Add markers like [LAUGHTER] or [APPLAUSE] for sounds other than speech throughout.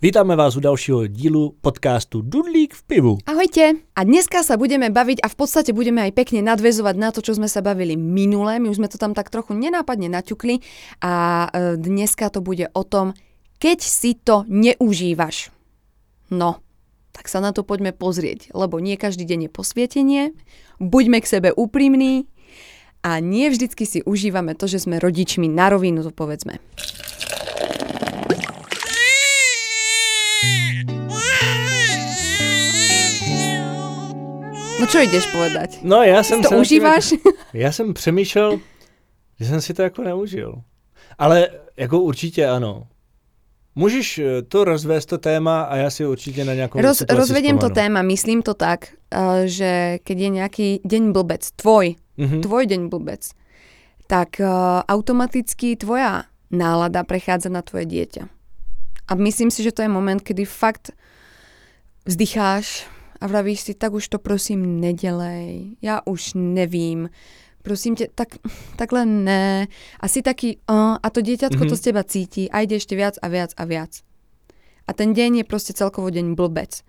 Vítáme vás u dalšího dílu podcastu Dudlík v pivu. Ahojte. A dneska sa budeme baviť a v podstate budeme aj pekne nadvezovať na to, čo sme sa bavili minule. My už sme to tam tak trochu nenápadne naťukli a e, dneska to bude o tom, keď si to neužívaš. No, tak sa na to poďme pozrieť, lebo nie každý deň je posvietenie, buďme k sebe úprimní a nie vždycky si užívame to, že sme rodičmi na rovinu, to povedzme. No čo ideš povedať? No já jsem to užíváš? [LAUGHS] Já jsem přemýšlel, že jsem si to jako neužil. Ale jako určitě ano. Můžeš eh, to rozvést to téma a já si určitě na nějakou Roz, rozvediem to vzpomenu. téma, myslím to tak, uh, že keď je nejaký deň blbec, tvoj, Mhm. tvoj deň blbec, tak uh, automaticky tvoja nálada prechádza na tvoje dieťa. A myslím si, že to je moment, kedy fakt vzdycháš a vravíš si, tak už to prosím nedelej, ja už nevím, prosím ťa, tak, [LAUGHS] takhle ne. A si taký, uh, a to dieťatko Mhm. to z teba cíti a ide ešte viac a viac a viac. A ten deň je proste celkovo deň blbec.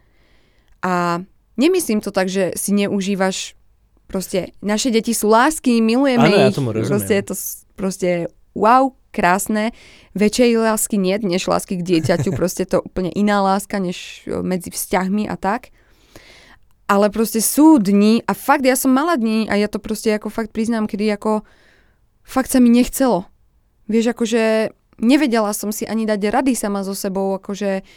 A nemyslím to tak, že si neužívaš proste, naše deti sú lásky, milujeme ja ich. tomu rozumiem. proste je to proste wow, krásne. Väčšej lásky nie, než lásky k dieťaťu. [LAUGHS] Proste to úplne iná láska, než medzi vzťahmi a tak. Ale proste sú dni a fakt, ja som mala dni a ja to proste ako fakt priznám, kedy ako fakt sa mi nechcelo. Vieš, akože nevedela som si ani dať rady sama so sebou, akože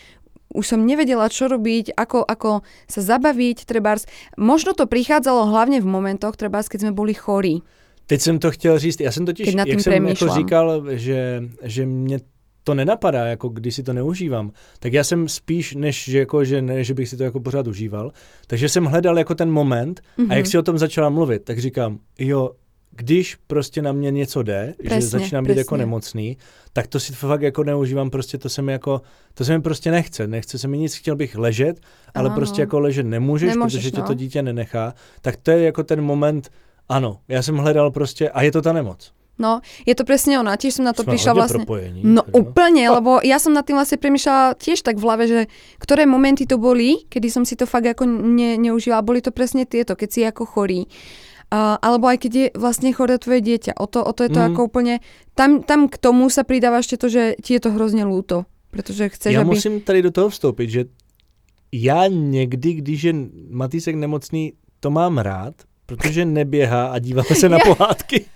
už som nevedela, čo robiť, ako, ako sa zabaviť, trebárs. Možno to prichádzalo hlavne v momentoch, trebárs, keď sme boli chorí. Teď jsem to chtěl říct, já jsem totiž, jak jsem jako říkal, že, že mě to nenapadá, jako když si to neužívám, tak já jsem spíš, než že, jako, že ne, že bych si to jako pořád užíval, takže jsem hledal jako ten moment Mhm. a jak si o tom začala mluvit, tak říkám, jo, když prostě na mě něco jde, že Presne, začínám být jako nemocný, tak to si fakt jako neužívám, prostě to se mi jako, to se mi prostě nechce, nechce se mi nic, chtěl bych ležet, ale Áno. prostě jako ležet nemůžeš, Nemôžeš, protože tě no. to dítě nenechá, tak to je jako ten moment, ano, já jsem hledal prostě, a je to ta nemoc. No, je to presne ono. A tiež som na to Jsme prišla vlastne... propojení. No teda. úplne, lebo ja som nad tým vlastne premýšľala tiež tak v hlave, že ktoré momenty to boli, kedy som si to fakt ako ne, neužívala. Boli to presne tieto, keď si ako chorý. Uh, alebo aj keď je vlastne choré tvoje dieťa. O to, o to je to Mhm. ako úplne... Tam, tam k tomu sa pridáva ešte to, že ti je to hrozne ľúto. Pretože chceš, Já aby... musím tady do toho vstoupit, že já někdy, když je Matýsek nemocný, to mám rád, protože neběhá a díváme se [LAUGHS] na pohádky. [LAUGHS]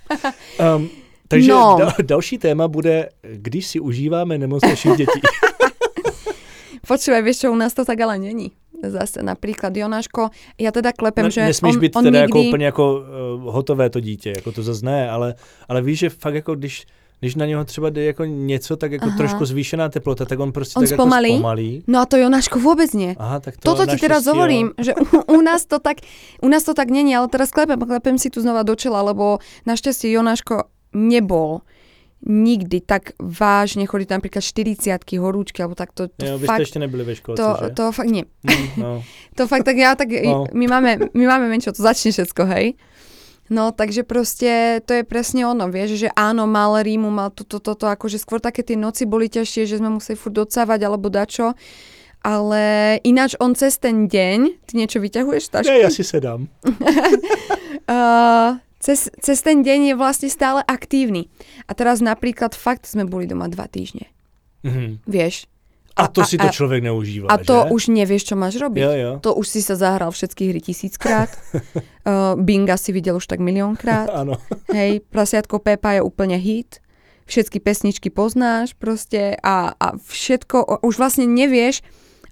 Um, takže No. dal, další téma bude, když si užíváme nemoc našich dětí. [LAUGHS] Počúvaj, vieš čo, u nás to tak ale není. Zase napríklad Jonáško, ja teda klepem, No, že nesmíš on, on teda nikdy... jako úplně jako uh, hotové to dítě, jako to zase ne, ale, ale víš, že fakt jako když když na něho třeba jde jako něco, tak jako Aha. trošku zvýšená teplota, tak on prostě On tak spomalí? jako zpomalí. No a to Jonáško vôbec nie. Aha, tak to Toto ti teraz jo. hovorím, že u, u, nás to tak, u nás to tak není, ale teraz klepem, klepem si tu znova do čela, lebo našťastie Jonáško nebol nikdy tak vážne chodiť napríklad 40 horúčky, alebo tak to, to Jo, fakt, ještě nebyli ve školce, to, že? to fakt nie. Mm, no. [LAUGHS] To fakt tak ja, tak No. my, máme, my máme menšie, to začne všetko, hej. No, takže proste to je presne ono, vieš, že áno, mal rímu, mal toto, toto, akože skôr také tie noci boli ťažšie, že sme museli furt docávať alebo dačo, ale ináč on cez ten deň, ty niečo vyťahuješ, tašku? Ne, já si sedám. Uh, [LAUGHS] cez, cez ten deň je vlastne stále aktívny. A teraz napríklad fakt sme boli doma dva týždne, Mhm. vieš. A to si to a, člověk neužívá, a to že? už nevieš, čo máš robiť. Jo, jo. To už si sa zahral všetky hry tisíckrát. uh, [LAUGHS] Binga si videl už tak miliónkrát. [LAUGHS] Ano. Hej, prasiatko Pepa je úplne hit. Všetky pesničky poznáš proste a, a všetko, už vlastne nevieš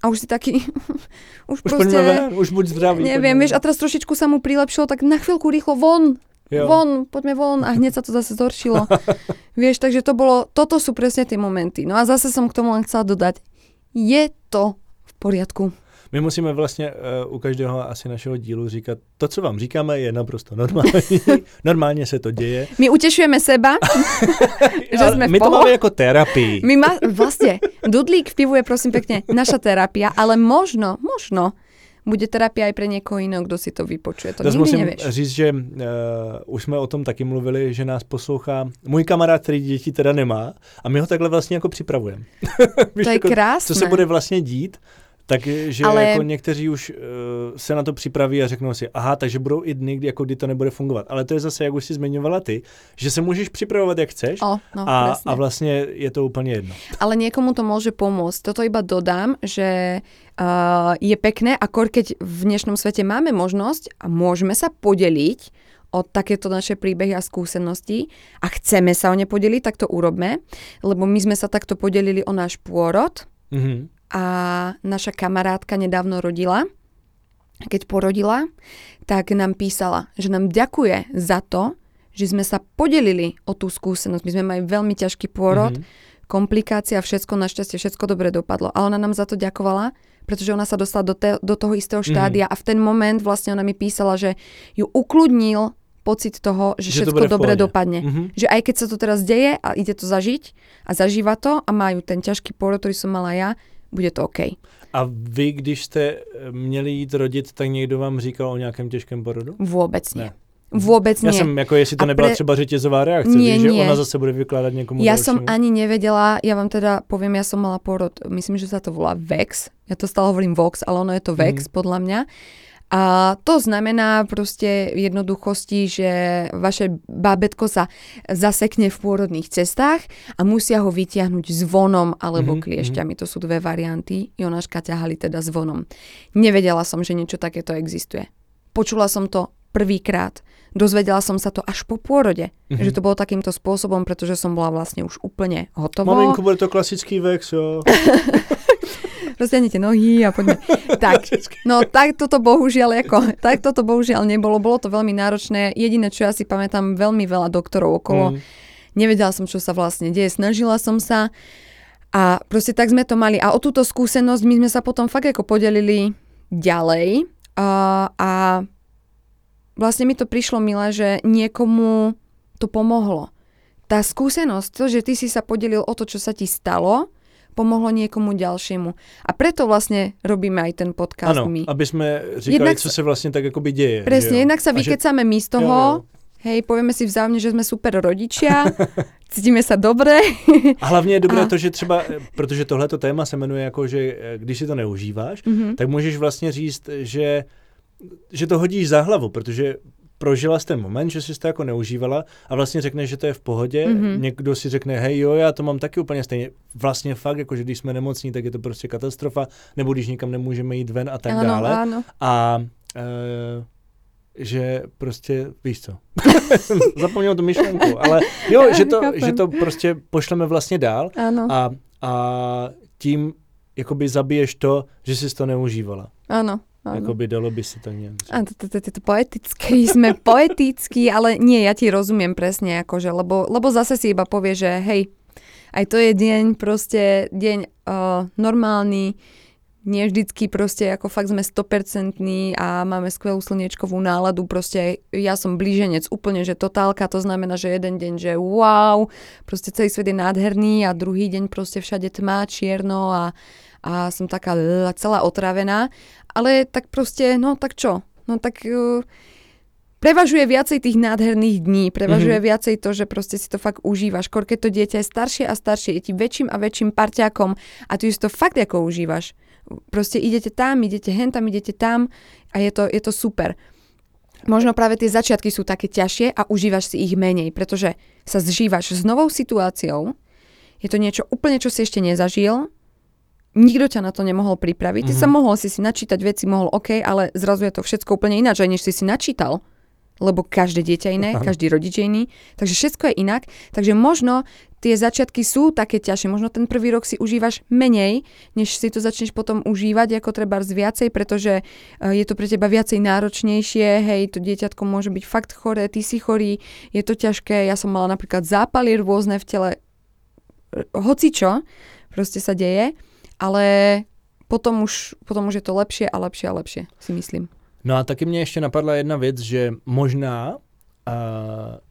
a už si taký, [LAUGHS] už, Už proste, ven, už buď zdravý. neviem, vieš, a teraz trošičku sa mu prilepšilo, tak na chvíľku rýchlo von, Jo. von, poďme von a hneď sa to zase zhoršilo. vieš, takže to bolo, toto sú presne tie momenty. No a zase som k tomu len chcela dodať, je to v poriadku. My musíme vlastně uh, u každého asi našeho dílu říkat, to, co vám říkáme, je naprosto normální. [LAUGHS] Normálně se to děje. My utešujeme seba, [LAUGHS] že Ale sme v my to máme jako terapii. My ma, vlastne, dudlík v pivu je prosím pekne naša terapia, ale možno, možno, bude terapia aj pre někoho jiného, kdo si to vypočuje. To Zas musím nevíš. říct, že uh, už jsme o tom taky mluvili, že nás poslouchá můj kamarád, který děti teda nemá a my ho takhle vlastně jako připravujeme. [LAUGHS] To je jako, krásné. Co se bude vlastně dít, takže Ale- jako někteří už uh, se na to připraví a řeknou si, aha, takže budou i dny, kdy, jako kdy to nebude fungovat. Ale to je zase, jak už si zmiňovala ty, že se můžeš připravovat, jak chceš O, no, a, presne. a vlastně je to úplně jedno. Ale niekomu to môže pomôcť. Toto iba dodám, že uh, je pekné, akor keď v dnešnom svete máme možnosť a môžeme sa podeliť o takéto naše príbehy a skúsenosti a chceme sa o ne podeliť, tak to urobme, lebo my sme sa takto podelili o náš pôrod Mhm. a naša kamarátka nedávno rodila. Keď porodila, tak nám písala, že nám ďakuje za to, že sme sa podelili o tú skúsenosť. My sme mali veľmi ťažký pôrod, Mhm. mm-hmm. Komplikácia, všetko, našťastie všetko dobre dopadlo. A ona nám za to ďakovala, pretože ona sa dostala do, te, do toho istého Mhm. štádia mm-hmm. a v ten moment vlastne ona mi písala, že ju ukludnil pocit toho, že, Že všetko dobre dopadne. Mhm. Že aj keď sa to teraz deje a ide to zažiť a zažíva to a majú ten ťažký pôrod, ktorý som mala ja, bude to OK. A vy, když jste eh, měli jít rodit, tak někdo vám říkal o nějakém těžkém porodu? Vôbec nie. Ne. Vôbec Já nie. jsem, jako jestli to A nebyla pre- třeba řetězová reakce, Nie, víš, že nie. ona zase bude vykládat někomu Ja dalšímu. som ani nevedela, ja vám teda poviem, ja som mala pôrod, myslím, že sa to volá VEX, ja to stále hovorím VOX, ale ono je to VEX Mhm. podľa mňa. A to znamená proste v jednoduchosti, že vaše bábetko sa zasekne v pôrodných cestách a musia ho vytiahnuť zvonom alebo Mhm, kliešťami. To sú dve varianty. Jonáška ťahali teda zvonom. Nevedela som, že niečo takéto existuje. Počula som to prvýkrát. Dozvedela som sa to až po pôrode, Mhm. že to bolo takýmto spôsobom, pretože som bola vlastne už úplne hotová. Maminko, bude to klasický vex, jo. [LAUGHS] roztiahnete nohy a poďme. tak, no tak toto bohužiaľ, ako, tak toto bohužiaľ nebolo. Bolo to veľmi náročné. Jediné, čo ja si pamätám, veľmi veľa doktorov okolo. Mm. Nevedela som, čo sa vlastne deje. Snažila som sa a proste tak sme to mali. A o túto skúsenosť my sme sa potom fakt ako podelili ďalej. A, a vlastne mi to prišlo milé, že niekomu to pomohlo. Tá skúsenosť, to, že ty si sa podelil o to, čo sa ti stalo, pomohlo niekomu ďalšiemu. A preto vlastne robíme aj ten podcast Ano, my. aby jsme říkali, Jednak co sa- se vlastně tak jakoby děje. že Presne, jo? jednak sa A že- vykecáme my z Jo, toho, jo. hej, povieme si vzájomne, že sme super rodičia, [LAUGHS] cítime sa dobre. A hlavně je dobré A- to, že třeba, protože tohleto téma se jmenuje jako, že eh, když si to neužíváš, Mhm. tak můžeš vlastně říct, že, že to hodíš za hlavu, protože prožila jsi ten moment, že jsi to jako neužívala a vlastně řekneš, že to je v pohodě. Mhm. Někdo si řekne, hej jo, já to mám taky úplně stejně. Vlastně fakt, jako že když jsme nemocní, tak je to prostě katastrofa, nebo když nikam nemůžeme jít ven a tak áno, dále. áno. A e, že prostě, víš co, [LAUGHS] zapomněl tu myšlenku, ale jo, že to, že to prostě pošleme vlastně dál Áno, a, a tím jakoby zabiješ to, že jsi to neužívala. áno. Áno. Jakoby dalo by se tak říct. A to, to, [LAUGHS] sme poetickí, ale nie, ja ti rozumiem presne, akože, lebo, lebo zase si iba povie, že hej, aj to je deň, proste deň uh, normálny, nie vždycky proste ako fakt sme 100% a máme skvelú slniečkovú náladu, proste ja som blíženec úplne, že totálka, to znamená, že jeden deň, že wow, proste celý svet je nádherný a druhý deň proste všade tma, čierno a, a som taká celá otravená, ale tak proste, no tak čo, no tak uh, prevažuje viacej tých nádherných dní, prevažuje mm-hmm. viacej to, že proste si to fakt užívaš. Kor, keď to dieťa je staršie a staršie, je ti väčším a väčším parťákom a ty si to fakt ako užívaš. Proste idete tam, idete hen tam, idete tam a je to, je to super. Možno práve tie začiatky sú také ťažšie a užívaš si ich menej, pretože sa zžívaš s novou situáciou, je to niečo úplne, čo si ešte nezažil, nikto ťa na to nemohol pripraviť, ty Mhm. sa mohol si si načítať veci, mohol OK, ale zrazu je to všetko úplne ináč, aj než si si načítal. Lebo každé dieťa iné, Áno. každý rodič je iný, takže všetko je inak. Takže možno tie začiatky sú také ťažšie, možno ten prvý rok si užívaš menej, než si to začneš potom užívať ako treba z viacej, pretože eh, je to pre teba viacej náročnejšie, hej, to dieťatko môže byť fakt choré, ty si chorý, je to ťažké, ja som mala napríklad zápaly rôzne v tele, eh, hocičo proste sa deje, ale potom už, potom už je to lepšie a lepšie a lepšie, si myslím. No a taky mě ještě napadla jedna věc, že možná uh,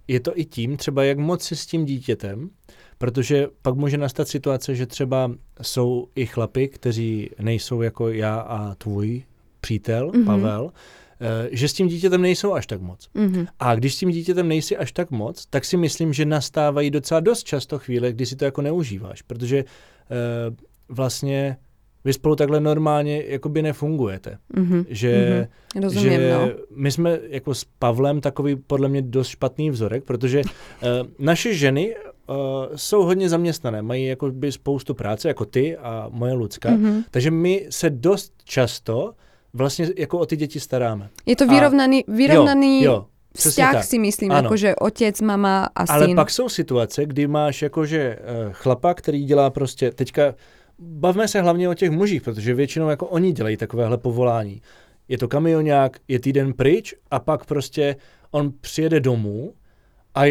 je to i tím, třeba jak moc si s tím dítětem, protože pak může nastat situace, že třeba jsou i chlapy, kteří nejsou jako já a tvůj přítel, Mhm. mm-hmm. Pavel, eh, že s tím dítětem nejsou až tak moc. Mhm. A když s tím dítětem nejsi až tak moc, tak si myslím, že nastávají docela dost často chvíle, kdy si to jako neužíváš, protože eh, vlastně vy spolu takhle normálně jakoby nefungujete. Mhm. Že, Mhm. Rozumím, že no. my jsme jako s Pavlem takový podle mě dost špatný vzorek, protože uh, naše ženy uh, jsou hodně zaměstnané, mají jako by spoustu práce, jako ty a moje Lucka, Mhm. takže my se dost často vlastně jako o ty děti staráme. Je to vyrovnaný, vyrovnaný jo, jo, vzťah tak. si myslím, Ano. otec, mama a Ale syn. pak jsou situace, kdy máš jakože uh, chlapa, který dělá prostě, teďka bavme se hlavně o těch mužích, protože většinou jako oni dělají takovéhle povolání. Je to kamionák, je týden pryč a pak prostě on přijede domů a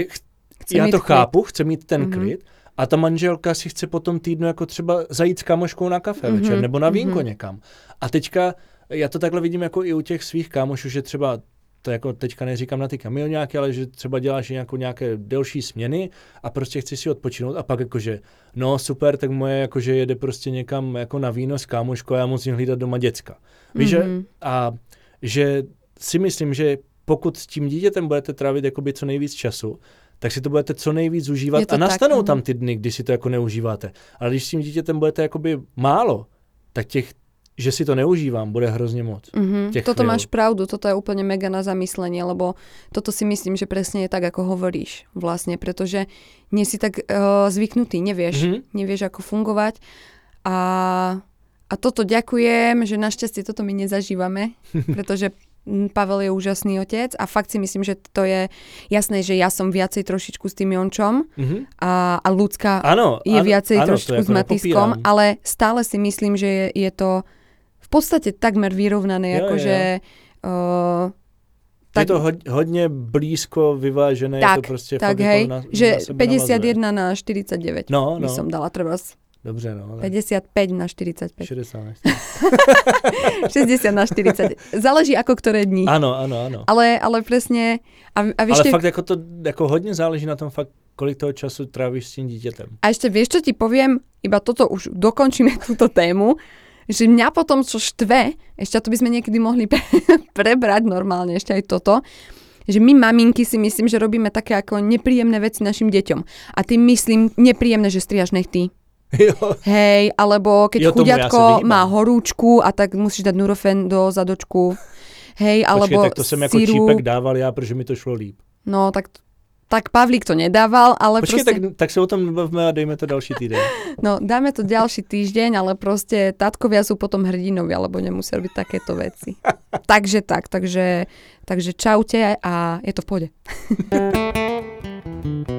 Chce já to klid. chápu, chce mít ten Mhm. klid a ta manželka si chce potom týdnu jako třeba zajít s kamoškou na kafe Mhm, večer nebo na vínko mhm. někam. A teďka já to takhle vidím jako i u těch svých kámošů, že třeba to jako teďka neříkám na ty kamionáky, ale že třeba děláš nějakou, nějaké delší směny a prostě chci si odpočinout a pak jakože, no super, tak moje jakože jede prostě někam jako na víno s kámoškou a já musím hlídat doma děcka. Víš, že Mhm. a že si myslím, že pokud s tím dítětem budete trávit jakoby co nejvíc času, tak si to budete co nejvíc užívat a tak, nastanou mhm. tam ty dny, kdy si to jako neužíváte. Ale když s tím dítětem budete jakoby málo, tak těch, že si to neužívám, bude hrozně moc. Mhm. těch Toto chvíľ. máš pravdu, toto je úplne mega na zamyslenie, lebo toto si myslím, že presne je tak, ako hovoríš vlastne, pretože nie si tak uh, zvyknutý, nevieš, Mhm. nevieš, ako fungovať a, a toto ďakujem, že našťastie toto my nezažívame, [LAUGHS] pretože mm, Pavel je úžasný otec a fakt si myslím, že to je jasné, že ja som viacej trošičku s tým Jončom Mhm. a, a ľudská Ano, je viacej trošku jako s Matiskom, ale stále si myslím, že je, je to podstate takmer jo, akože... Uh, je to hod, hodně blízko vyvážené, tak, je to prostě tak hej, na, že na sebe 51 na 49 No, by no. som dala treba Dobře, no. tak 55 na 45. 60. 60 na 40. [LAUGHS] Záleží ako ktoré dni. Ano, ano, ano. Ale, ale presne... A, a, Ale ešte, fakt jako to jako hodně záleží na tom fakt, kolik toho času trávíš s tím dítětem. a ešte vieš, čo ti poviem? Iba toto už dokončíme [LAUGHS] túto tému že mňa potom čo štve, ešte to by sme niekedy mohli [LAUGHS] pre, prebrať normálne, ešte aj toto, že my maminky si myslím, že robíme také ako nepríjemné veci našim deťom. A tým myslím nepríjemné, že striaš nechty. Jo. Hej, alebo keď Jo, ja chudiatko vyhýbam. má horúčku a tak musíš dať Nurofen do zadočku. Hej, alebo Počkej, tak to jsem jako syrup. čípek dával já, protože mi to šlo líp. No, tak, tak Pavlík to nedával, ale Počkej, proste... tak, tak se o tom bavme a dejme to další týden. [LAUGHS] No, dáme to ďalší týždeň, ale proste tatkovia sú potom hrdinovia, lebo nemusia robiť takéto veci. [LAUGHS] takže tak, takže, takže čaute a je to v pohode. [LAUGHS]